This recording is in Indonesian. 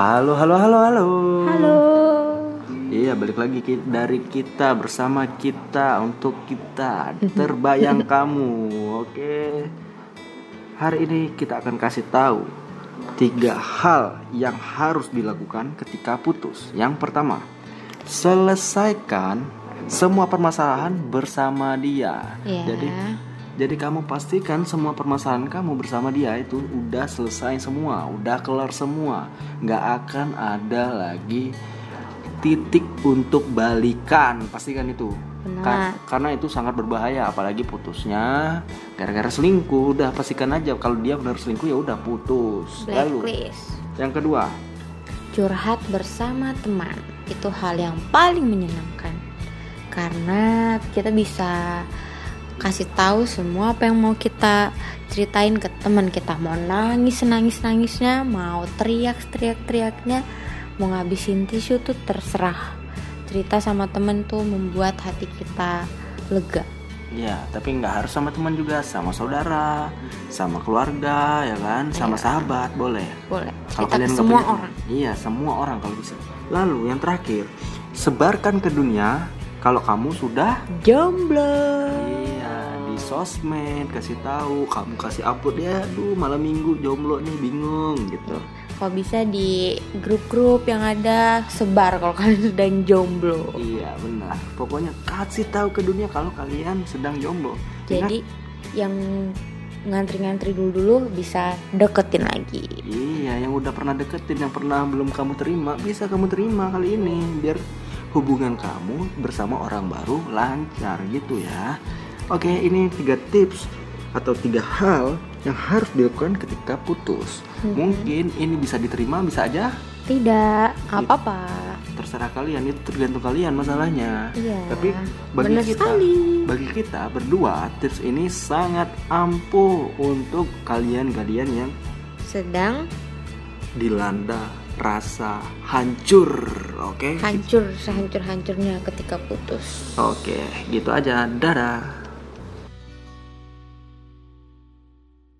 Halo, halo, halo, halo. Halo. Iya, balik lagi dari kita bersama kita untuk kita terbayang kamu. Oke. Hari ini kita akan kasih tahu tiga hal yang harus dilakukan ketika putus. Yang pertama, selesaikan semua permasalahan bersama dia. Iya. Jadi jadi kamu pastikan semua permasalahan kamu bersama dia itu udah selesai semua, udah kelar semua. Nggak akan ada lagi titik untuk balikan, pastikan itu. Benar. Ka- karena itu sangat berbahaya, apalagi putusnya gara-gara selingkuh. Udah pastikan aja kalau dia benar selingkuh ya udah putus. Lalu yang kedua, Curhat bersama teman itu hal yang paling menyenangkan karena kita bisa kasih tahu semua apa yang mau kita ceritain ke teman kita. Mau nangis nangis nangisnya. Mau teriak teriak teriaknya. Mau ngabisin tisu tuh terserah. Cerita sama temen tuh membuat hati kita lega. Ya tapi nggak harus sama teman juga, sama saudara, sama keluarga, ya kan, sama Iya. sahabat boleh. boleh. Kalau nggak semua punya- orang. Iya, semua orang kalau bisa. Lalu yang terakhir, sebarkan ke dunia kalau kamu sudah jomblo sosmed kasih tahu, kamu kasih upload ya, aduh malam minggu jomblo nih bingung gitu. kalau bisa di grup-grup yang ada sebar kalau kalian sedang jomblo Iya benar. Pokoknya kasih tahu ke dunia kalau kalian sedang jomblo. jadi yang ngantri-ngantri dulu dulu bisa deketin lagi Iya, yang udah pernah deketin, yang pernah belum kamu terima, bisa kamu terima kali ini biar hubungan kamu bersama orang baru lancar gitu ya. Oke, ini tiga tips atau tiga hal yang harus dilakukan ketika putus. Mungkin ini bisa diterima, bisa aja? Tidak apa-apa. terserah kalian itu tergantung kalian masalahnya. Iya, Tapi bagi benar kita, sekali. bagi kita berdua tips ini sangat ampuh untuk kalian-kalian yang sedang dilanda rasa hancur oke? hancur sehancur-hancurnya ketika putus. Oke gitu aja. Dadah